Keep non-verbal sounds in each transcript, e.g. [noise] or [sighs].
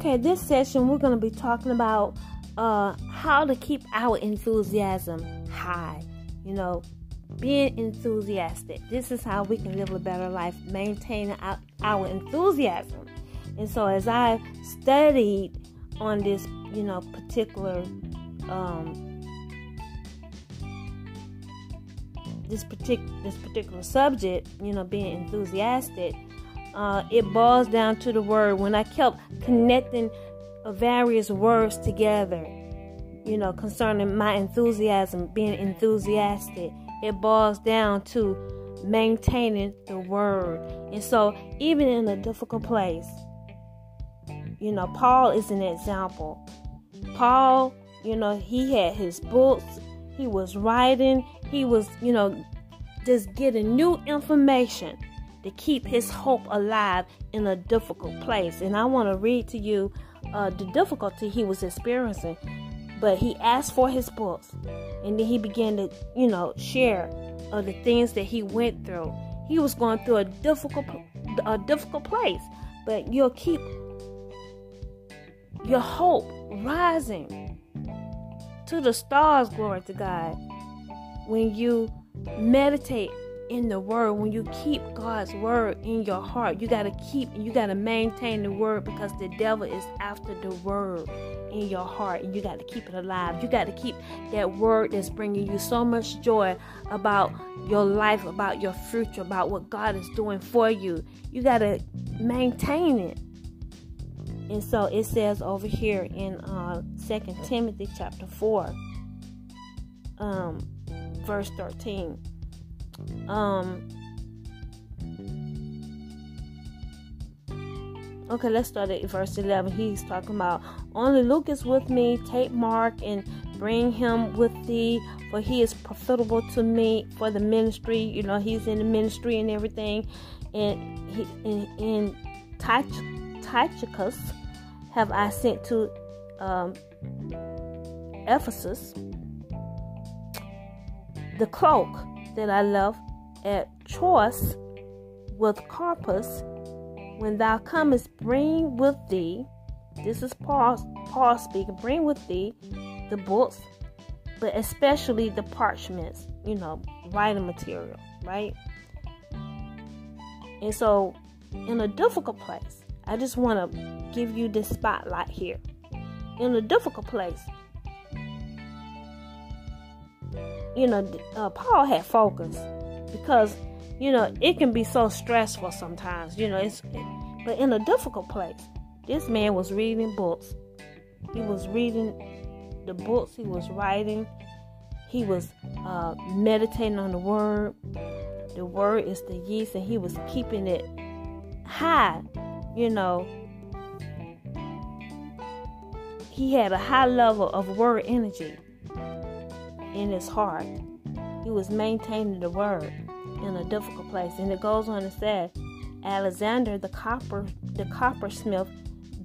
Okay, this session we're going to be talking about uh, how to keep our enthusiasm high. You know, being enthusiastic. This is how we can live a better life, maintaining our, enthusiasm. And so, as I studied on this, you know, particular um, this particular this particular subject, you know, being enthusiastic, uh, it boils down to the word. When I kept connecting various words together, you know, concerning my enthusiasm, being enthusiastic, it boils down to maintaining the word. And so, even in a difficult place, you know, Paul is an example. Paul, you know, he had his books, he was writing, he was, you know, just getting new information to keep his hope alive in a difficult place. And I want to read to you uh, the difficulty he was experiencing. But he asked for his books, and then he began to, you know, share of the things that he went through. He was going through a difficult, a difficult place, but you'll keep your hope rising to the stars. Glory to God. When you meditate in the word. When you keep god's word in your heart you got to keep you got to maintain the word because the devil is after the word in your heart. And you got to keep it alive. You got to keep that word that's bringing you so much joy about your life about your future about what god is doing for you. You got to maintain it. And so it says over here in uh, 2 timothy chapter 4 um, verse 13 um Okay, let's start at verse 11. He's talking about only Luke is with me. Take Mark and bring him with thee, for he is profitable to me for the ministry. You know, he's in the ministry and everything. And he in, in Tychicus have I sent to um, Ephesus the cloak that I left at Troas with Carpus, when thou comest, bring with thee, this is Paul, Paul speaking, bring with thee the books, but especially the parchments, you know, writing material, right? And so, in a difficult place, I just want to give you this spotlight here. In a difficult place, you know, uh, Paul had focus because, you know, it can be so stressful sometimes, you know, it's, but in a difficult place, this man was reading books. He was reading the books he was writing. He was uh, meditating on the word. The word is the yeast, and he was keeping it high, you know. He had a high level of word energy in his heart. He was maintaining the word in a difficult place. And it goes on to say, Alexander the copper the coppersmith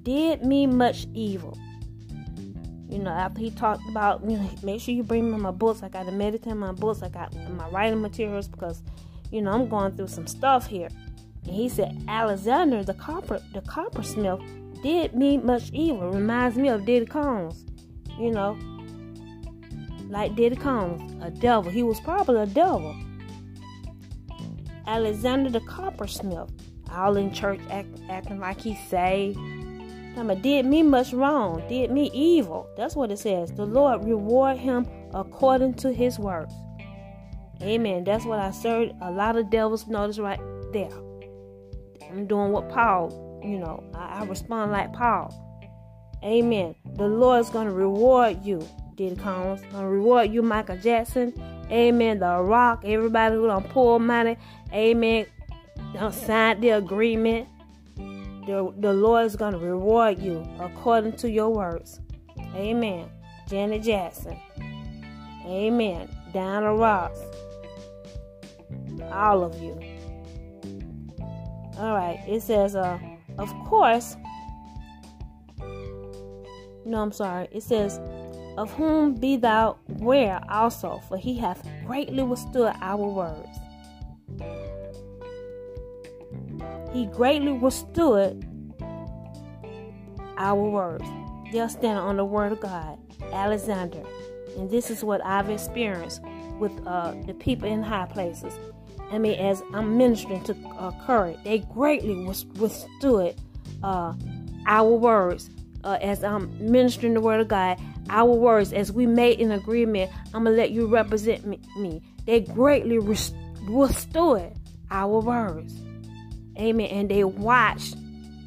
did me much evil. You know, after he talked about, you know, make sure you bring me my books. I got to meditate on my books. I got my writing materials because, you know, I'm going through some stuff here. And he said, Alexander the copper the coppersmith did me much evil. Reminds me of Diddy Combs. You know, like Diddy Combs, a devil. He was probably a devil. Alexander the coppersmith, all in church act, acting like he saved. Time did me much wrong, did me evil. That's what it says. The Lord reward him according to his works. Amen. That's what I served. A lot of devils notice right there. I'm doing what Paul, you know, I, I respond like Paul. Amen. The Lord's going to reward you Diddy Combs. Gonna reward you, Michael Jackson. Amen. The Rock. Everybody who don't pull money. Amen. Don't sign the agreement. The, the Lord is gonna reward you according to your words. Amen. Janet Jackson. Amen. Diana Ross. All of you. All right. It says, uh, of course. No, I'm sorry. It says, of whom be thou ware also, for he hath greatly withstood our words. He greatly withstood our words. They're standing on the word of God. Alexander. And this is what I've experienced with uh, the people in high places. I mean, as I'm ministering to uh, Curry, they greatly withstood uh, our words. Uh, as I'm ministering the word of God, our words, as we made an agreement, I'm gonna let you represent me. me. They greatly withstood our words. Amen. And they watched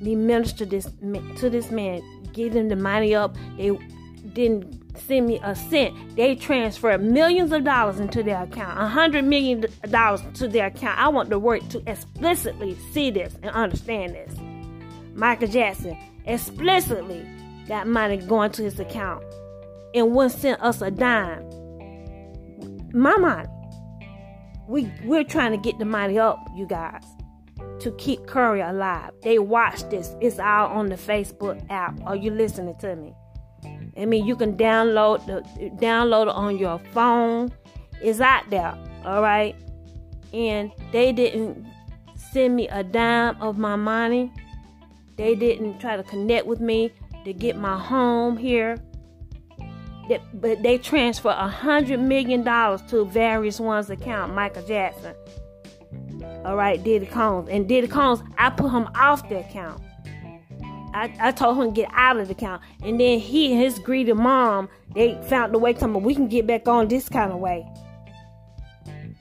me minister this to this man, give him the money up. They didn't send me a cent. They transferred millions of dollars into their account, a hundred million dollars to their account. I want the world to explicitly see this and understand this. Michael Jackson explicitly got money going to his account and wouldn't send us a dime. My money. We we're trying to get the money up, you guys, to keep Curry alive. They watch this. It's all on the Facebook app. Are you listening to me? I mean, you can download the download it on your phone. It's out there, all right. And they didn't send me a dime of my money. They didn't try to connect with me to get my home here. But they transfer a hundred million dollars to various ones' account. Michael Jackson, all right, Diddy Combs, and Diddy Combs, I put him off the account. I, I told him to get out of the account. And then he and his greedy mom, they found the way to me, we can get back on this kind of way.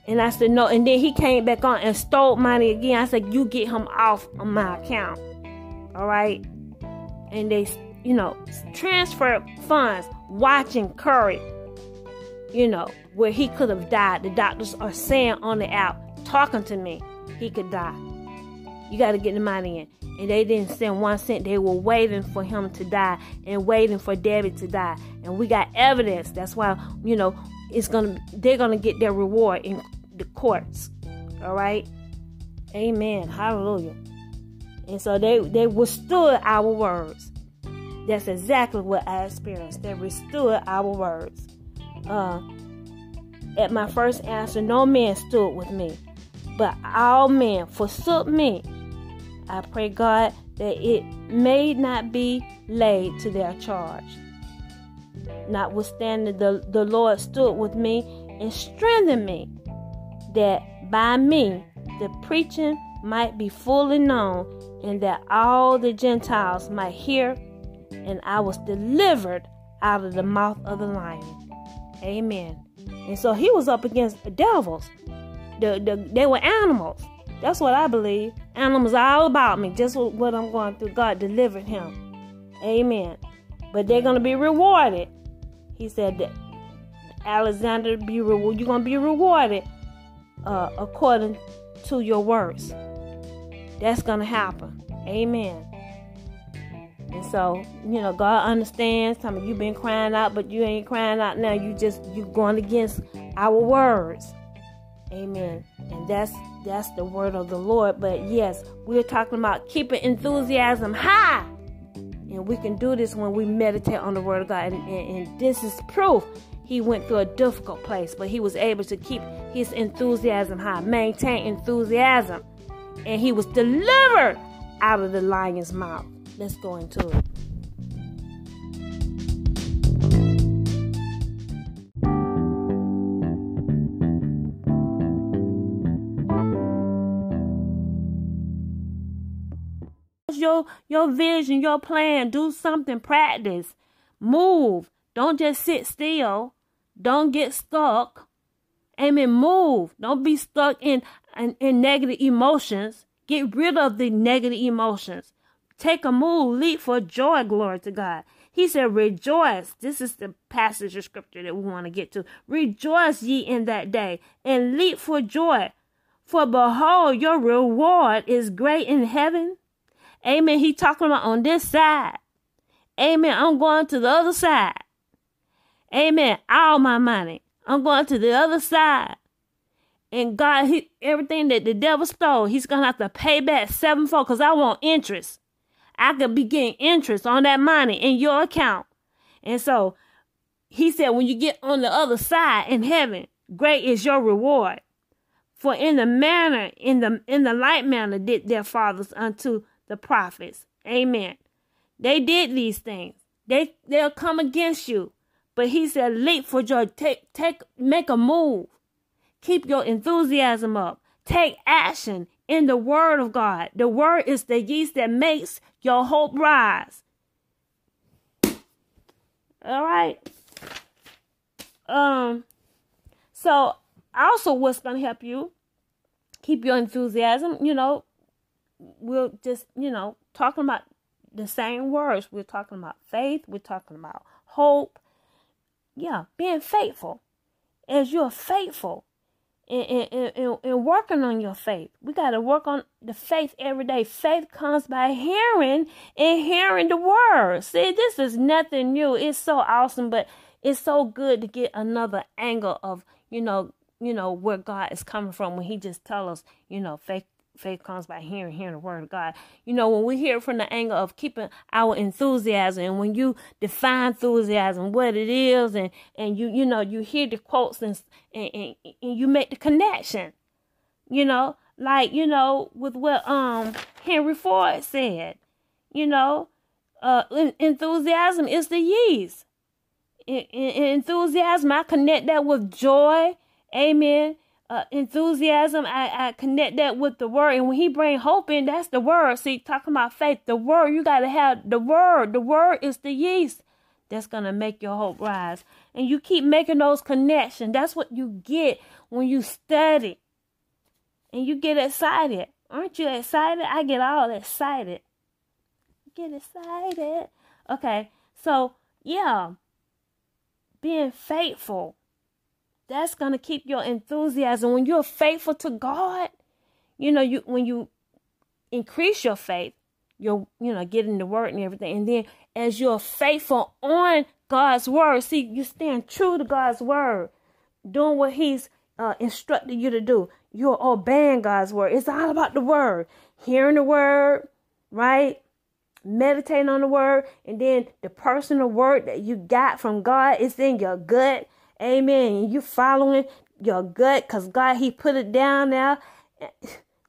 And I said, no. And then he came back on and stole money again. I said, you get him off of my account. All right. And they, you know, transfer funds, watching Curry, you know, where he could have died. The doctors are saying on the app, talking to me, he could die. You got to get the money in and they didn't send one cent. They were waiting for him to die and waiting for Debbie to die. And we got evidence. That's why, you know, it's gonna they're gonna get their reward in the courts. All right. Amen. Hallelujah. And so they they withstood our words. That's exactly what I experienced. They withstood our words. Uh, at my first answer, no man stood with me, but all men forsook me I pray, God, that it may not be laid to their charge. Notwithstanding, the, the Lord stood with me and strengthened me, that by me the preaching might be fully known, and that all the Gentiles might hear, and I was delivered out of the mouth of the lion. Amen. And so he was up against the devils. The, the, they were animals. That's what I believe. Animals all about me. Just what I'm going through. God delivered him. Amen. But they're going to be rewarded. He said that Alexander be rewarded. You're going to be rewarded uh, according to your works. That's going to happen. Amen. And so, you know, God understands. Some of you been crying out, but you ain't crying out now. You just you going against our words. Amen. And that's that's the word of the Lord. But yes, we're talking about keeping enthusiasm high. And we can do this when we meditate on the word of God. And, and, and this is proof he went through a difficult place, but he was able to keep his enthusiasm high, maintain enthusiasm. And he was delivered out of the lion's mouth. Let's go into it. your your vision, your plan. Do something. Practice. Move. Don't just sit still. Don't get stuck. Amen. Move. Don't be stuck in, in, in negative emotions. Get rid of the negative emotions. Take a move. Leap for joy. Glory to God. He said, Rejoice. This is the passage of scripture that we want to get to. Rejoice ye in that day and leap for joy. For behold, your reward is great in heaven. Amen. He talking about on this side. Amen. I'm going to the other side. Amen. All my money. I'm going to the other side. And God, he, everything that the devil stole, he's going to have to pay back sevenfold because I want interest. I could be getting interest on that money in your account. And so he said, when you get on the other side in heaven, great is your reward. For in the manner, in the in the like manner did their fathers unto the prophets. Amen. They did these things. They they'll come against you. But he said, leap for joy. Take take make a move. Keep your enthusiasm up. Take action in the word of God. The word is the yeast that makes your hope rise. All right. Um so also what's gonna help you keep your enthusiasm, you know, we'll just, you know, talking about the same words. We're talking about faith, we're talking about hope. Yeah, being faithful. As you're faithful in, in, in working on your faith, we got to work on the faith every day. Faith comes by hearing and hearing the word. See, this is nothing new. It's so awesome, but it's so good to get another angle of, you know, you know, where God is coming from when He just tell us, you know, faith faith comes by hearing, hearing the word of God. You know, when we hear from the angle of keeping our enthusiasm, and when you define enthusiasm, what it is, and and you you know you hear the quotes and and, and, and you make the connection. You know, like you know with what um Henry Ford said. You know, uh, enthusiasm is the yeast. In, enthusiasm, I connect that with joy Amen. Uh, enthusiasm, I, I connect that with the word. And when he bring hope in, that's the word. See, talking about faith, the word, you got to have the word. The word is the yeast that's going to make your hope rise. And you keep making those connections. That's what you get when you study and you get excited. Aren't you excited? I get all excited. Get excited. Okay, so yeah, being faithful that's going to keep your enthusiasm. When you're faithful to God, you know, you when you increase your faith, you're, you know, getting the word and everything. And then as you're faithful on God's word, see, you stand true to God's word, doing what He's uh, instructed you to do. You're obeying God's word. It's all about the word, hearing the word, right? Meditating on the word, and then the personal word that you got from God is in your gut Amen. You following your gut because God, He put it down there.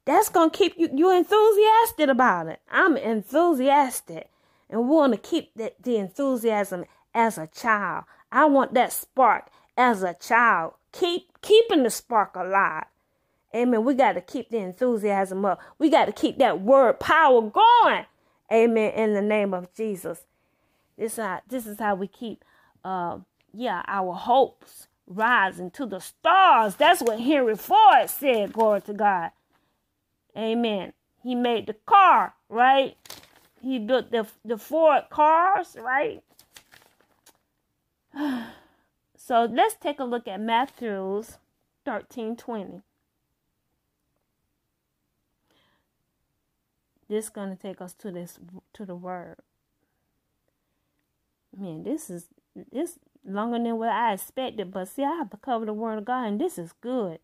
That's going to keep you, you enthusiastic about it. I'm enthusiastic. And want to keep that, the enthusiasm as a child. I want that spark as a child. Keep keeping the spark alive. Amen. We got to keep the enthusiasm up. We got to keep that word power going. Amen. In the name of Jesus. This is how, this is how we keep uh, yeah, our hopes rising to the stars. That's what Henry Ford said, glory to God. Amen. He made the car, right? He built the, the Ford cars, right? [sighs] so let's take a look at Matthew's 13 20. This is gonna take us to this to the word. Man, this is this longer than what I expected. But see, I have to cover the word of God, and this is good.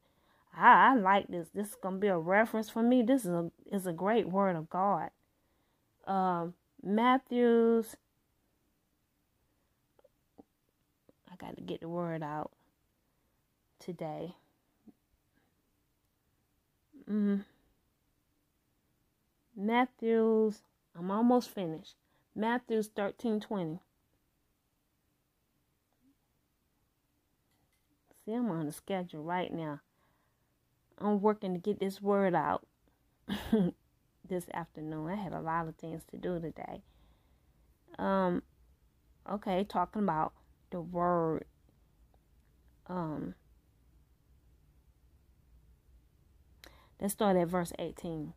I, I like this. This is gonna be a reference for me. This is a is a great word of God. Um, Matthew's. I got to get the word out today. Mm. Matthew's. I'm almost finished. Matthew's thirteen twenty. See, I'm on the schedule right now. I'm working to get this word out [laughs] this afternoon. I had a lot of things to do today. Um, okay, talking about the word. Um, let's start at verse 18.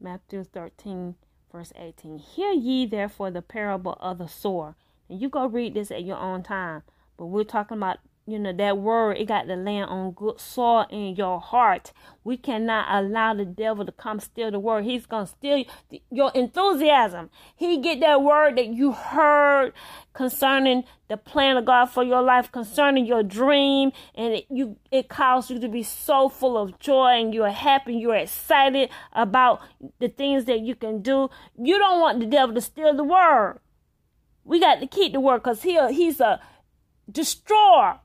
Matthew 13, verse 18. Hear ye therefore the parable of the sower. And you go read this at your own time. But we're talking about you know that word it got to land on good soil in your heart. We cannot allow the devil to come steal the word. He's gonna steal your enthusiasm. He get that word that you heard concerning the plan of god for your life concerning your dream and it, you it causes you to be so full of joy and you're happy you're excited about the things that you can do. You don't want the devil to steal the word. We got to keep the word because he he's a destroyer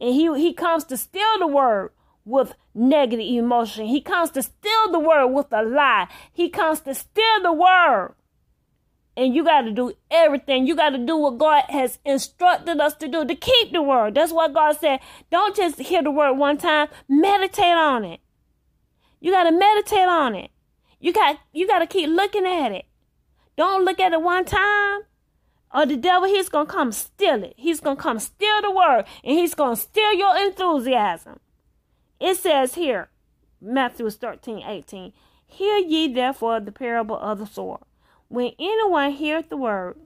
and he, he comes to steal the word with negative emotion. He comes to steal the word with a lie. He comes to steal the word. And you got to do everything. You got to do what God has instructed us to do to keep the word. That's what God said. Don't just hear the word one time, meditate on it. You got to meditate on it. You got you got to keep looking at it. Don't look at it one time or the devil he's going to come steal it. He's going to come steal the word and he's going to steal your enthusiasm. It says here, Matthew 13, 18, Hear ye therefore the parable of the sower. When anyone heareth the word,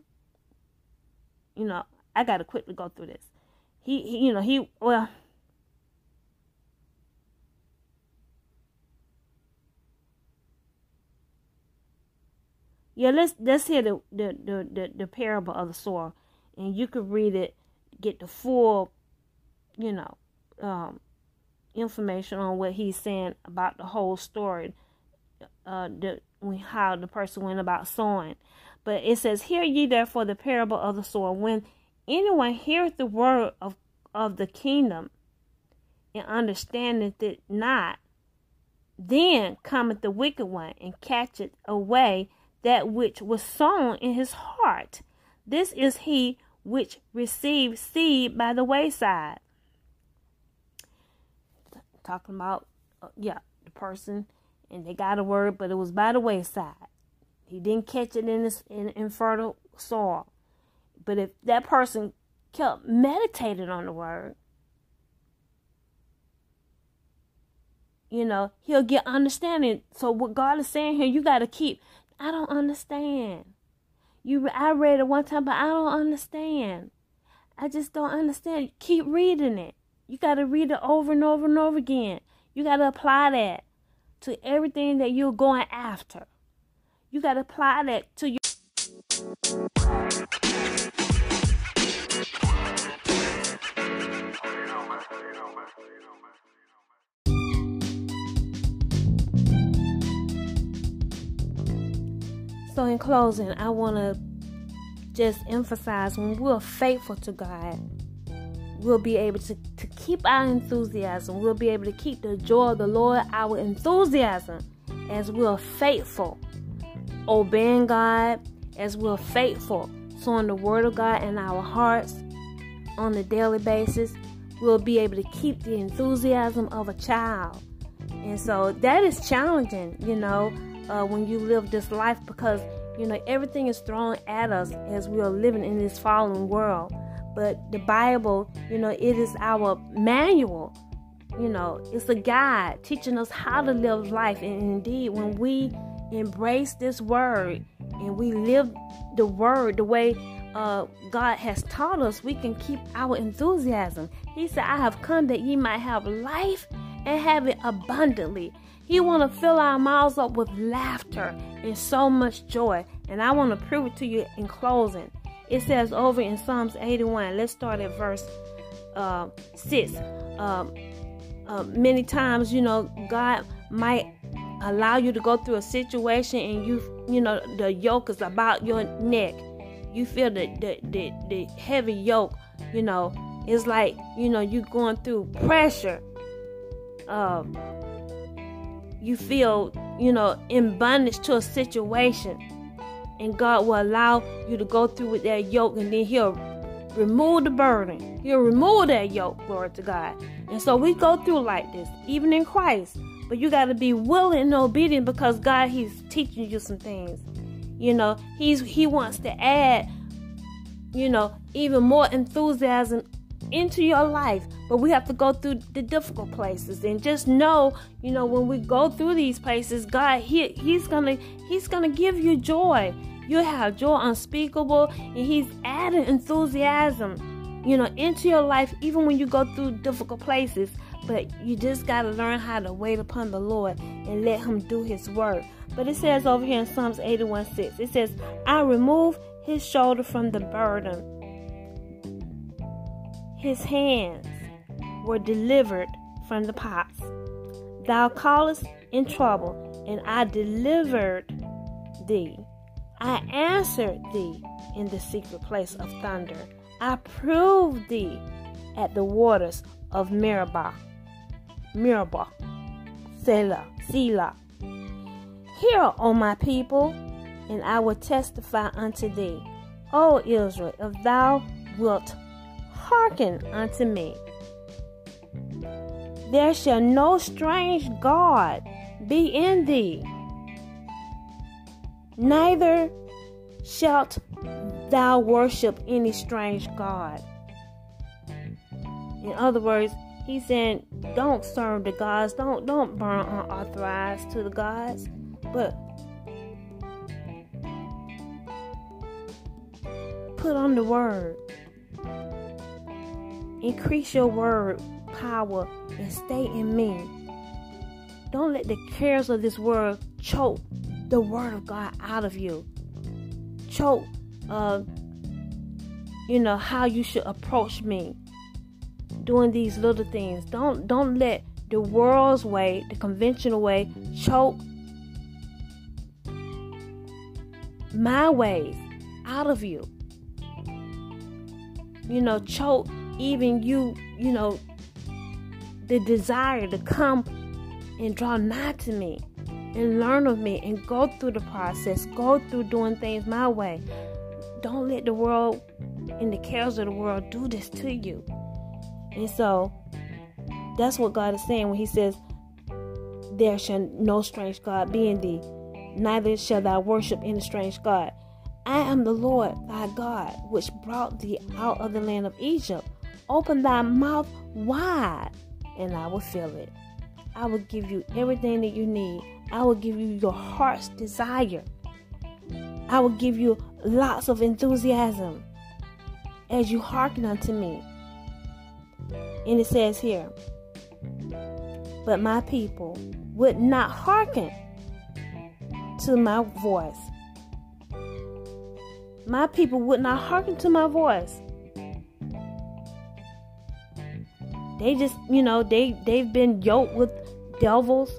you know, I got to quickly go through this. He, he, you know, he, well, yeah, let's let's hear the the, the, the, the parable of the sower, and you could read it, get the full, you know, um, information on what he's saying about the whole story, uh, the how the person went about sowing. But it says, "Hear ye therefore the parable of the sower. When anyone heareth the word of of the kingdom, and understandeth it not, then cometh the wicked one and catcheth away." That which was sown in his heart. This is he which received seed by the wayside. Talking about, uh, yeah, the person, and they got a word, but it was by the wayside. He didn't catch it in this in, in soil. But if that person kept meditating on the word, you know, he'll get understanding. So what God is saying here, you got to keep I don't understand. You, I read it one time, but I don't understand. I just don't understand. Keep reading it. You got to read it over and over and over again. You got to apply that to everything that you're going after. You got to apply that to your. So, in closing, I want to just emphasize when we're faithful to God, we'll be able to, to keep our enthusiasm. We'll be able to keep the joy of the Lord, our enthusiasm, as we're faithful, obeying God, as we're faithful, sowing the Word of God in our hearts on a daily basis. We'll be able to keep the enthusiasm of a child. And so that is challenging, you know uh, when you live this life because you know everything is thrown at us as we are living in this fallen world but the bible you know it is our manual you know it's a guide teaching us how to live life and indeed when we embrace this word and we live the word the way uh, God has taught us, we can keep our enthusiasm. He said, I have come that ye might have life and have it abundantly. He want to fill our mouths up with laughter and so much joy. And I want to prove it to you in closing. It says over in Psalms 81, let's start at verse uh, 6. Um, uh, many times, you know, God might allow you to go through a situation and you, you know, the yoke is about your neck. You feel the, the, the, the heavy yoke, you know, it's like, you know, you're going through pressure. Um, you feel, you know, in bondage to a situation. And God will allow you to go through with that yoke and then He'll remove the burden. He'll remove that yoke, glory to God. And so we go through like this, even in Christ. But you got to be willing and obedient because God, He's teaching you some things. You know, He's He wants to add, you know, even more enthusiasm into your life but we have to go through the difficult places. And just know you know when we go through these places god he, he's gonna he's gonna give you joy. You have joy unspeakable and he's adding enthusiasm you know into your life even when you go through difficult places. But you just got to learn how to wait upon the lord and let him do his work. But it says over here in psalms 81 6 it says i remove his shoulder from the burden his hands were delivered from the pots. Thou callest in trouble, and I delivered thee. I answered thee in the secret place of thunder. I proved thee at the waters of Meribah. Meribah. Selah. Selah. Hear, O my people, and I will testify unto thee. O Israel, if thou wilt hearken unto me, there shall no strange God be in thee, neither shalt thou worship any strange God. In other words, he's saying, don't serve the gods, don't don't burn unauthorized to the gods, but put on the word. Increase your word power and stay in me. Don't let the cares of this world choke the word of God out of you. Choke, uh, you know how you should approach me. Doing these little things. Don't don't let the world's way, the conventional way, choke my ways out of you. You know, choke even you, you know, the desire to come and draw nigh to me and learn of me and go through the process, go through doing things my way. Don't let the world and the cares of the world do this to you. And so that's what God is saying when He says, There shall no strange God be in thee, neither shall thou worship any strange God. I am the Lord thy God, which brought thee out of the land of Egypt. Open thy mouth wide and I will fill it. I will give you everything that you need. I will give you your heart's desire. I will give you lots of enthusiasm as you hearken unto me. And it says here, but my people would not hearken to my voice. My people would not hearken to my voice. They just, you know, they they've been yoked with devils.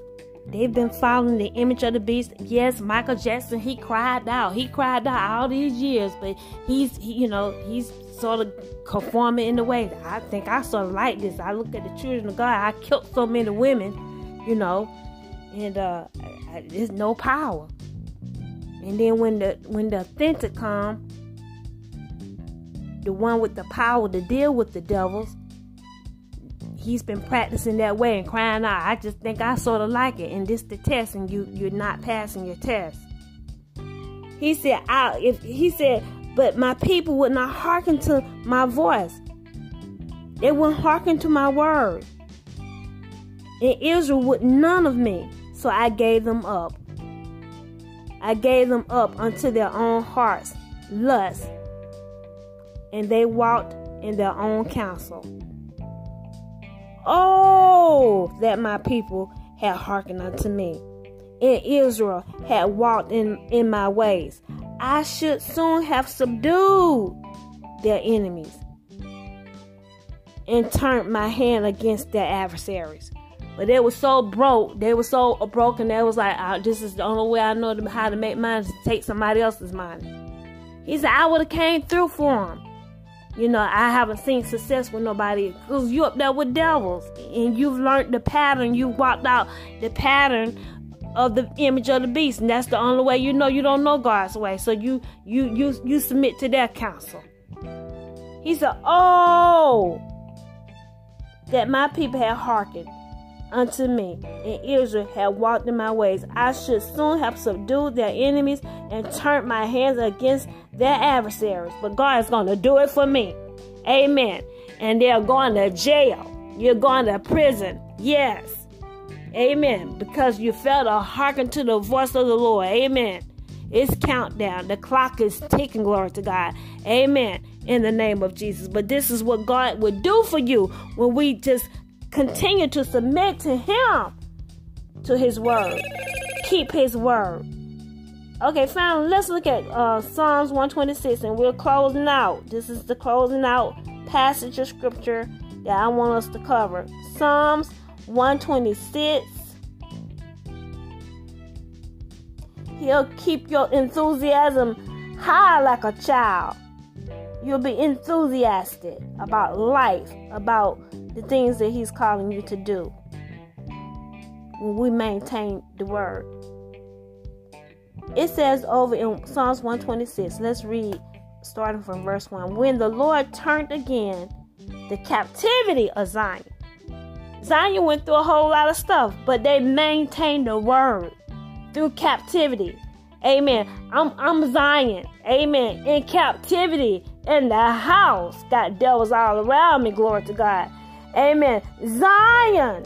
They've been following the image of the beast. Yes, Michael Jackson, he cried out. He cried out all these years, but he's, he, you know, he's sort of conforming in the way. I think I sort of like this. I look at the children of God. I killed so many women, you know, and uh, I, there's no power. And then when the when the authentic come, the one with the power to deal with the devils, he's been practicing that way and crying out. I just think I sort of like it, and this the test, and you you're not passing your test. He said, "I if he said, but my people would not hearken to my voice. They wouldn't hearken to my word. And Israel would none of me, so I gave them up. I gave them up unto their own hearts, lust, and they walked in their own counsel." Oh, that my people had hearkened unto me, and Israel had walked in, in my ways. I should soon have subdued their enemies and turned my hand against their adversaries. But they were so broke, they were so broken, they was like, oh, this is the only way I know how to make money to take somebody else's money. He said, I would have came through for them. You know, I haven't seen success with nobody because you up there with devils and you've learned the pattern. you've walked out the pattern of the image of the beast, and that's the only way you know you don't know God's way. So you you you you submit to their counsel. He said, "Oh, that my people had hearkened unto me, and Israel had walked in my ways. I should soon have subdued their enemies and turned my hands against their adversaries. But God is going to do it for me. Amen. And they're going to jail. You're going to prison. Yes. Amen. Because you failed to hearken to the voice of the Lord. Amen. It's countdown. The clock is ticking. Glory to God. Amen. In the name of Jesus. But this is what God would do for you when we just continue to submit to Him, to His word. Keep His word. Okay, finally, let's look at uh, Psalms 126, and we're closing out. This is the closing out passage of scripture that I want us to cover. Psalms 126. He'll keep your enthusiasm high like a child. You'll be enthusiastic about life, about the things that He's calling you to do. When we maintain the Word. It says over in Psalms 126, let's read starting from verse 1. When the Lord turned again the captivity of Zion. Zion went through a whole lot of stuff, but they maintained the word through captivity. Amen. I'm I'm Zion. Amen. In captivity in the house. Got devils all around me. Glory to God. Amen. Zion.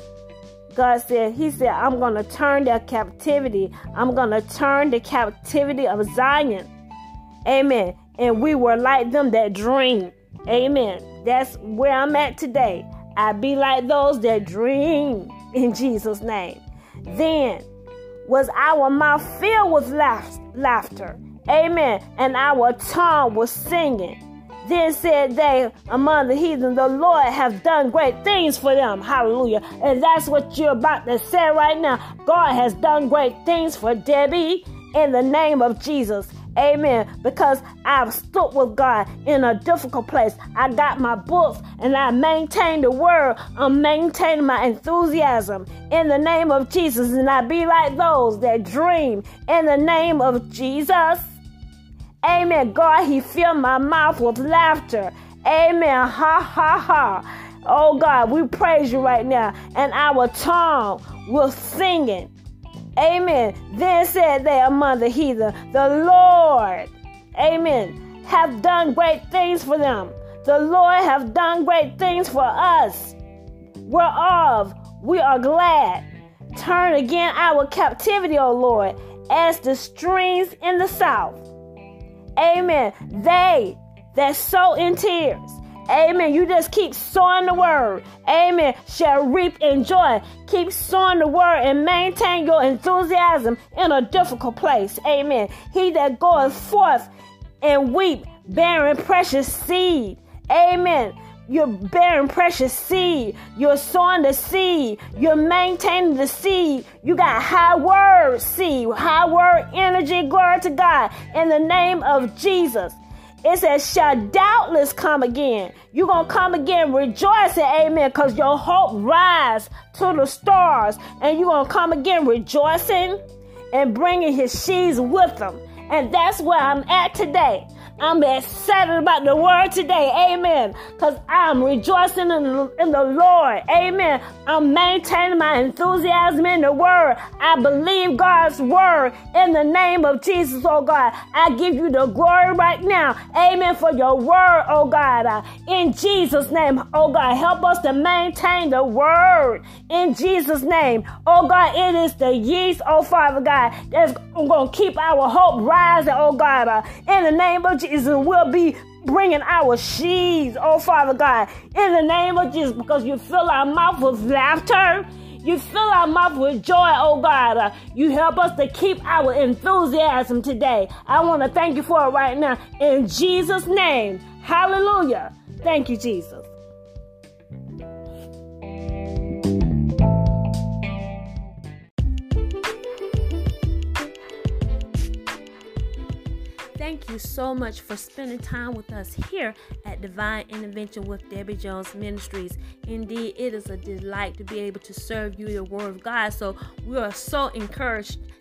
God said, He said, I'm going to turn their captivity. I'm going to turn the captivity of Zion. Amen. And we were like them that dream. Amen. That's where I'm at today. I be like those that dream in Jesus' name. Then was our mouth filled with laughter. Amen. And our tongue was singing. Then said they among the heathen, The Lord have done great things for them. Hallelujah. And that's what you're about to say right now. God has done great things for Debbie in the name of Jesus. Amen. Because I've stood with God in a difficult place. I got my books and I maintain the word. I'm maintaining my enthusiasm in the name of Jesus. And I be like those that dream in the name of Jesus. Amen. God, He filled my mouth with laughter. Amen. Ha ha ha. Oh God, we praise you right now. And our tongue will singing. Amen. Then said they among the heathen, The Lord, amen, have done great things for them. The Lord have done great things for us. Whereof we are glad. Turn again our captivity, O Lord, as the streams in the south. Amen. They that sow in tears. Amen. You just keep sowing the word. Amen. Shall reap in joy. Keep sowing the word and maintain your enthusiasm in a difficult place. Amen. He that goeth forth and weep, bearing precious seed. Amen. You're bearing precious seed. You're sowing the seed. You're maintaining the seed. You got high word seed, high word energy. Glory to God. In the name of Jesus. It says, shall doubtless come again. You're going to come again rejoicing, amen, because your hope rise to the stars. And you're going to come again rejoicing and bringing his sheaves with them. And that's where I'm at today. I'm excited about the word today. Amen. Because I'm rejoicing in the, in the Lord. Amen. I'm maintaining my enthusiasm in the word. I believe God's word in the name of Jesus, oh God. I give you the glory right now. Amen. For your word, oh God. Uh, in Jesus' name, oh God. Help us to maintain the word in Jesus' name. Oh God, it is the yeast, oh Father God, that's going to keep our hope rising, oh God. Uh, in the name of Jesus will be bringing our sheaves, oh Father God, in the name of Jesus, because you fill our mouth with laughter. You fill our mouth with joy, oh God. Uh, you help us to keep our enthusiasm today. I want to thank you for it right now. In Jesus' name, hallelujah. Thank you, Jesus. Thank you so much for spending time with us here at Divine Intervention with Debbie Jones Ministries. Indeed, it is a delight to be able to serve you the Word of God. So we are so encouraged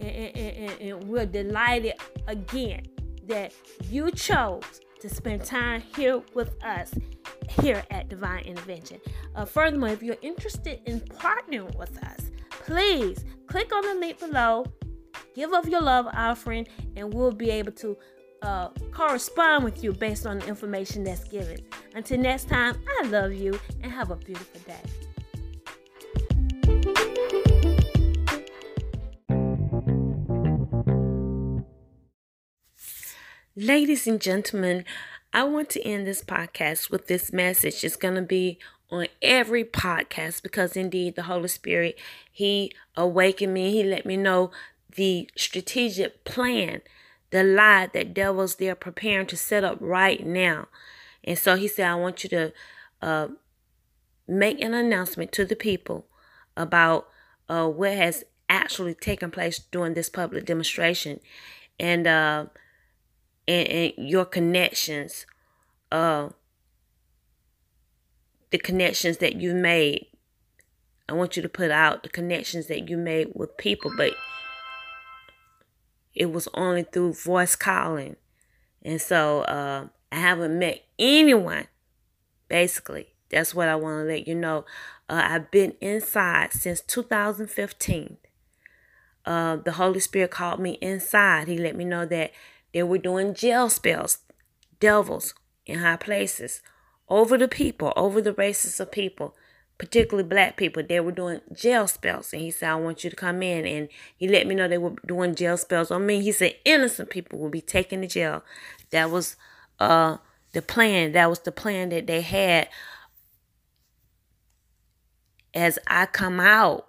and, and, and, and we're delighted again that you chose to spend time here with us here at Divine Intervention. Uh, furthermore, if you're interested in partnering with us, please click on the link below, give of your love offering, and we'll be able to uh, correspond with you based on the information that's given. Until next time, I love you and have a beautiful day. Ladies and gentlemen, I want to end this podcast with this message. It's going to be on every podcast because indeed the Holy Spirit, He awakened me. He let me know the strategic plan the lie that devils they're preparing to set up right now. And so he said, I want you to uh, make an announcement to the people about uh, what has actually taken place during this public demonstration and uh, and, and your connections, uh, the connections that you made. I want you to put out the connections that you made with people, but it was only through voice calling. And so uh, I haven't met anyone, basically. That's what I want to let you know. Uh, I've been inside since 2015. Uh, the Holy Spirit called me inside. He let me know that they were doing jail spells, devils in high places, over the people, over the races of people particularly black people, they were doing jail spells. And he said, I want you to come in. And he let me know they were doing jail spells on me. He said, innocent people will be taken to jail. That was uh, the plan. That was the plan that they had as I come out